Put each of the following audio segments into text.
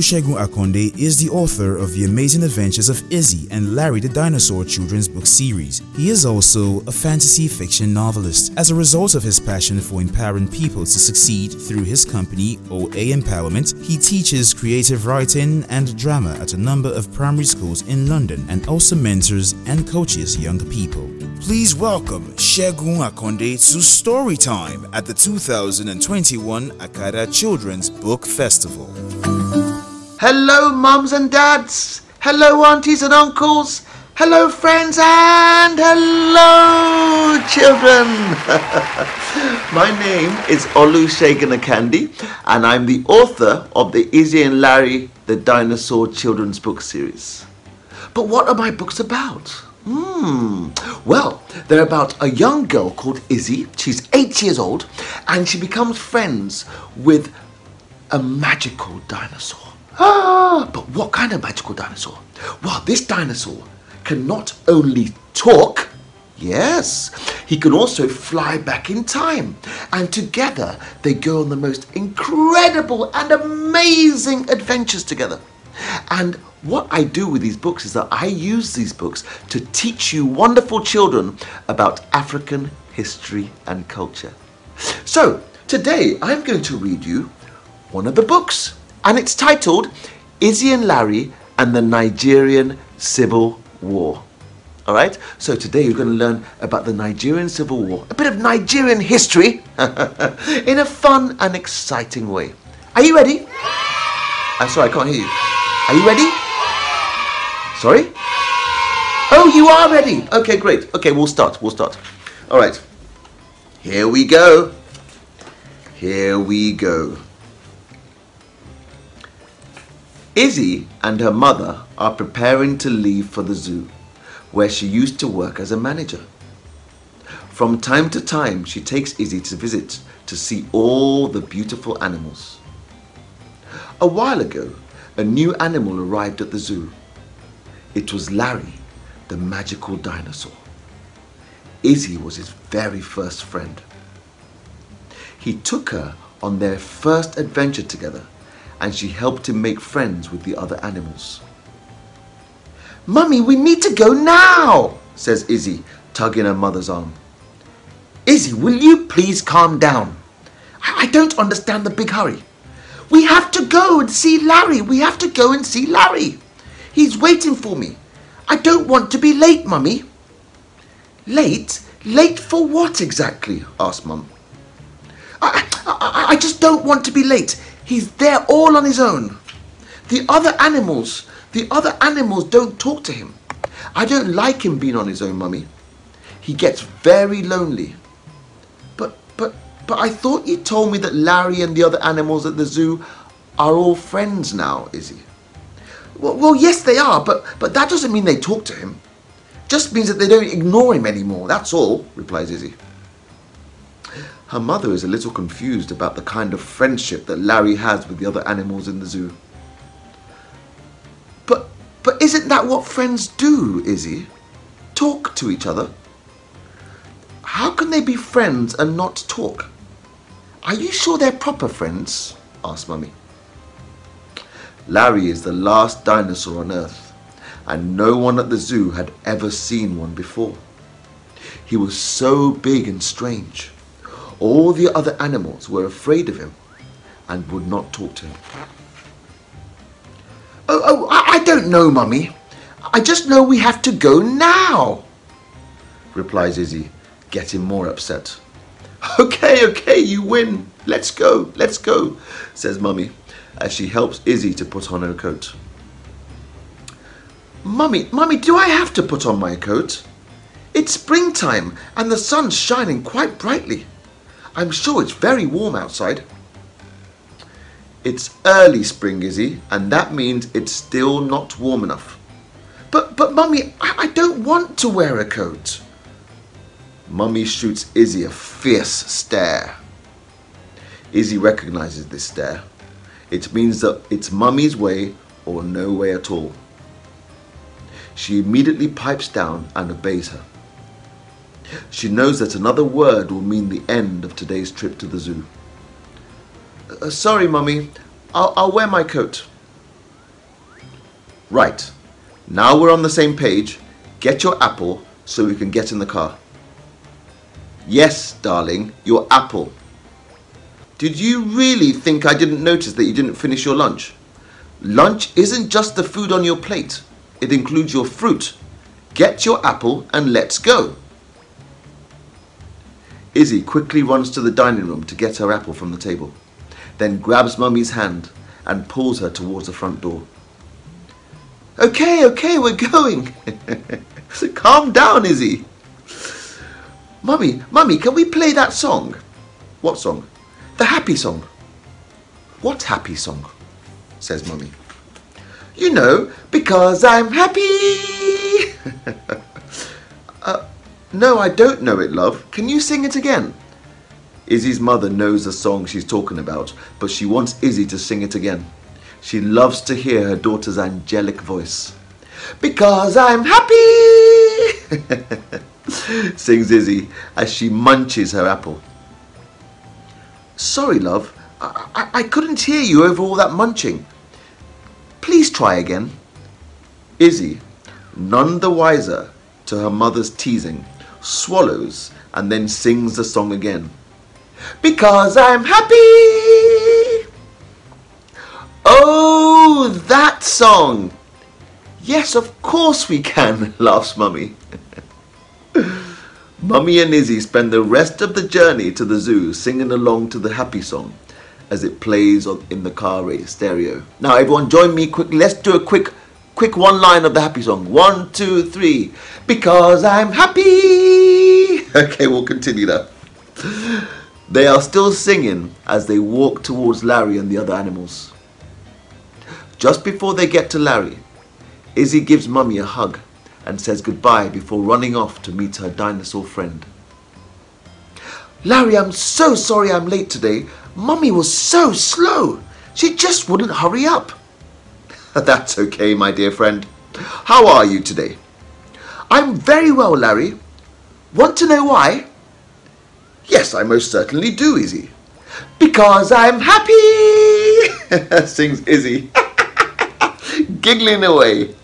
Olusegun Akande is the author of The Amazing Adventures of Izi and Larry the Dinosaur children's book series. He is also a fantasy fiction novelist. As a result of his passion for empowering people to succeed through his company, OA Empowerment, he teaches creative writing and drama at a number of primary schools in London and also mentors and coaches young people. Please welcome Segun Akande to Storytime at the 2021 Akada Children's Book Festival. Hello, mums and dads. Hello, aunties and uncles. Hello, friends, and hello, children. My name is Olusegun Akande, and I'm the author of the Izi and Larry the Dinosaur Children's Book Series. But what are my books about? Hmm. Well, they're about a young girl called Izi. She's eight years old, and she becomes friends with a magical dinosaur. Ah, but what kind of magical dinosaur? Well, this dinosaur can not only talk, yes, he can also fly back in time. And together they go on the most incredible and amazing adventures together. And what I do with these books is that I use these books to teach you wonderful children about African history and culture. So, today I'm going to read you one of the books and it's titled Izi and Larry and the Nigerian Civil War. All right, so today you're going to learn about the Nigerian Civil War, a bit of Nigerian history in a fun and exciting way. Are you ready? I'm sorry, I can't hear you. Are you ready? Sorry? Oh, you are ready. Okay, great. Okay, we'll start. We'll start. All right. Here we go. Here we go. Izi and her mother are preparing to leave for the zoo, where she used to work as a manager. From time to time, she takes Izi to visit to see all the beautiful animals. A while ago, a new animal arrived at the zoo. It was Larry, the magical dinosaur. Izi was his very first friend. He took her on their first adventure together and she helped him make friends with the other animals. Mummy, we need to go now, says Izi, tugging her mother's arm. Izi, will you please calm down? I don't understand the big hurry. We have to go and see Larry. We have to go and see Larry. He's waiting for me. I don't want to be late, Mummy. Late? Late for what exactly? asked Mum. I, I, I just don't want to be late. He's there all on his own. The other animals, the other animals don't talk to him. I don't like him being on his own, mummy. He gets very lonely. But, but, but I thought you told me that Larry and the other animals at the zoo are all friends now, Izi. Well, well yes, they are, but, but that doesn't mean they talk to him. Just means that they don't ignore him anymore, that's all, replies Izi. Her mother is a little confused about the kind of friendship that Larry has with the other animals in the zoo. But, but isn't that what friends do, Izi? Talk to each other? How can they be friends and not talk? Are you sure they're proper friends? asked Mummy. Larry is the last dinosaur on Earth, and no one at the zoo had ever seen one before. He was so big and strange. All the other animals were afraid of him and would not talk to him. Oh, oh, I, I don't know, Mummy. I just know we have to go now, replies Izi, getting more upset. Okay, okay, you win. Let's go, let's go, says Mummy as she helps Izi to put on her coat. Mummy, Mummy, do I have to put on my coat? It's springtime and the sun's shining quite brightly. I'm sure it's very warm outside. It's early spring, Izi, and that means it's still not warm enough. But, but, Mummy, I, I don't want to wear a coat. Mummy shoots Izi a fierce stare. Izi recognizes this stare. It means that it's Mummy's way or no way at all. She immediately pipes down and obeys her. She knows that another word will mean the end of today's trip to the zoo. Uh, sorry, Mummy. I'll, I'll wear my coat. Right. Now we're on the same page. Get your apple so we can get in the car. Yes, darling, your apple. Did you really think I didn't notice that you didn't finish your lunch? Lunch isn't just the food on your plate, it includes your fruit. Get your apple and let's go. Izi quickly runs to the dining room to get her apple from the table, then grabs Mummy's hand and pulls her towards the front door. Okay, okay, we're going. Calm down, Izi. Mummy, Mummy, can we play that song? What song? The happy song. What happy song? says Mummy. You know, because I'm happy. no, I don't know it, love. Can you sing it again? Izi's mother knows the song she's talking about, but she wants Izi to sing it again. She loves to hear her daughter's angelic voice. Because I'm happy! sings Izi as she munches her apple. Sorry, love. I, I, I couldn't hear you over all that munching. Please try again. Izi, none the wiser to her mother's teasing, swallows and then sings the song again. Because I'm happy! Oh, that song! Yes, of course we can, laughs Mummy. Mummy and Izi spend the rest of the journey to the zoo singing along to the happy song as it plays in the car stereo. Now, everyone, join me quickly. Let's do a quick, quick one line of the happy song. One, two, three. Because I'm happy. Okay, we'll continue that. They are still singing as they walk towards Larry and the other animals. Just before they get to Larry, Izi gives Mummy a hug and says goodbye before running off to meet her dinosaur friend. Larry, I'm so sorry I'm late today. Mummy was so slow. She just wouldn't hurry up. That's okay, my dear friend. How are you today? I'm very well, Larry. Want to know why? Yes, I most certainly do, Izi. Because I'm happy, sings Izi, giggling away.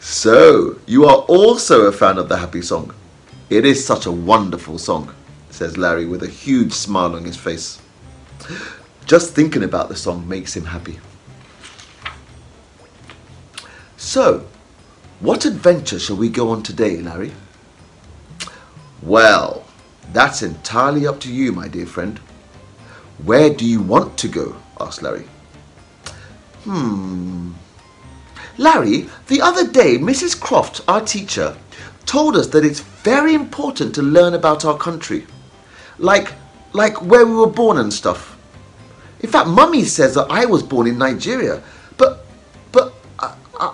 So, you are also a fan of the happy song. It is such a wonderful song, says Larry with a huge smile on his face. Just thinking about the song makes him happy. So, what adventure shall we go on today, Larry? Well, that's entirely up to you, my dear friend. Where do you want to go? asked Larry. Hmm, Larry, the other day, Mrs. Croft, our teacher, told us that it's very important to learn about our country. Like, like where we were born and stuff. In fact, Mummy says that I was born in Nigeria,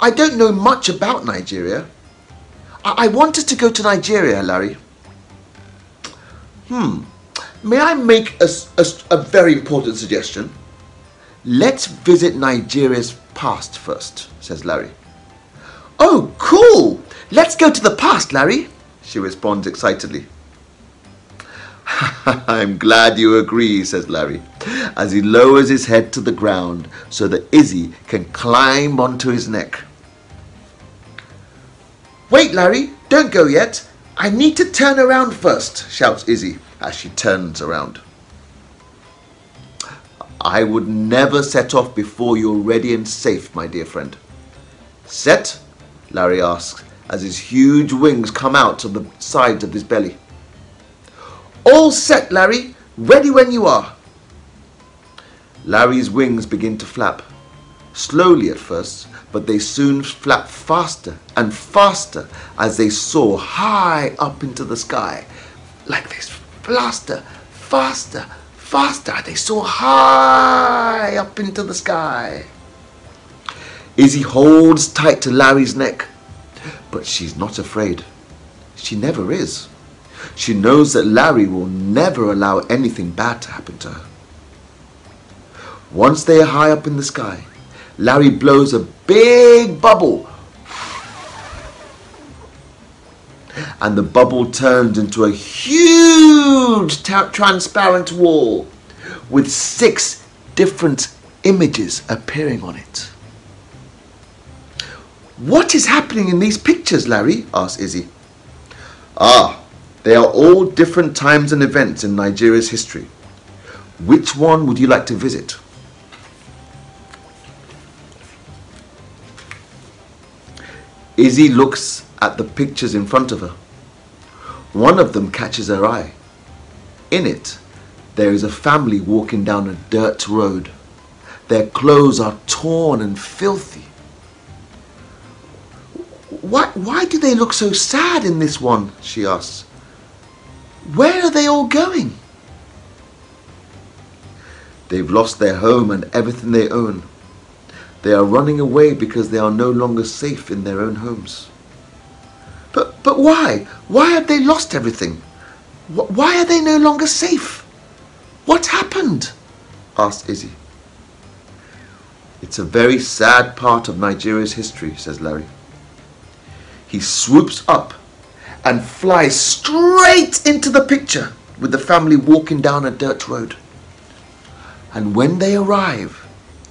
I, don't know much about Nigeria. I, I wanted to go to Nigeria, Larry. Hmm. May I make a, a, a very important suggestion? Let's visit Nigeria's past first, says Larry. Oh, cool! Let's go to the past, Larry, she responds excitedly. I'm glad you agree, says Larry, as he lowers his head to the ground so that Izi can climb onto his neck. Wait, Larry, don't go yet. I need to turn around first, shouts Izi as she turns around. I would never set off before you're ready and safe, my dear friend. Set? Larry asks as his huge wings come out of the sides of his belly. All set, Larry. Ready when you are. Larry's wings begin to flap. Slowly at first, but they soon flap faster and faster as they soar high up into the sky. Like this. Faster, faster, faster. They soar high up into the sky. Izi holds tight to Larry's neck, but she's not afraid. She never is. She knows that Larry will never allow anything bad to happen to her. Once they are high up in the sky, Larry blows a big bubble. And the bubble turns into a huge transparent wall with six different images appearing on it. What is happening in these pictures, Larry? asked Izi. Ah, they are all different times and events in Nigeria's history. Which one would you like to visit? Izi looks at the pictures in front of her. One of them catches her eye. In it, there is a family walking down a dirt road. Their clothes are torn and filthy. Why, why do they look so sad in this one? she asks. Where are they all going? They've lost their home and everything they own. They are running away because they are no longer safe in their own homes. But, but why? Why have they lost everything? Why are they no longer safe? What happened? asked Izi. It's a very sad part of Nigeria's history, says Larry. He swoops up and flies straight into the picture with the family walking down a dirt road. And when they arrive,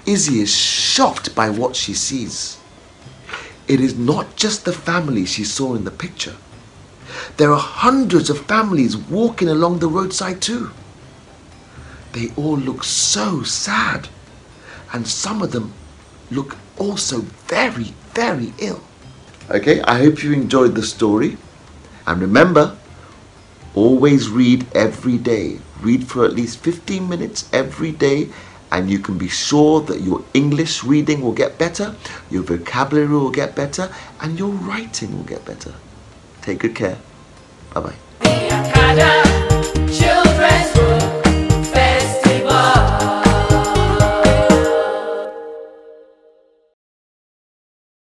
Izi is shocked by what she sees. It is not just the family she saw in the picture. There are hundreds of families walking along the roadside too. They all look so sad, and some of them look also very, very ill. Okay, I hope you enjoyed the story. And remember, always read every day. Read for at least 15 minutes every day and you can be sure that your English reading will get better, your vocabulary will get better, and your writing will get better. Take good care. Bye bye.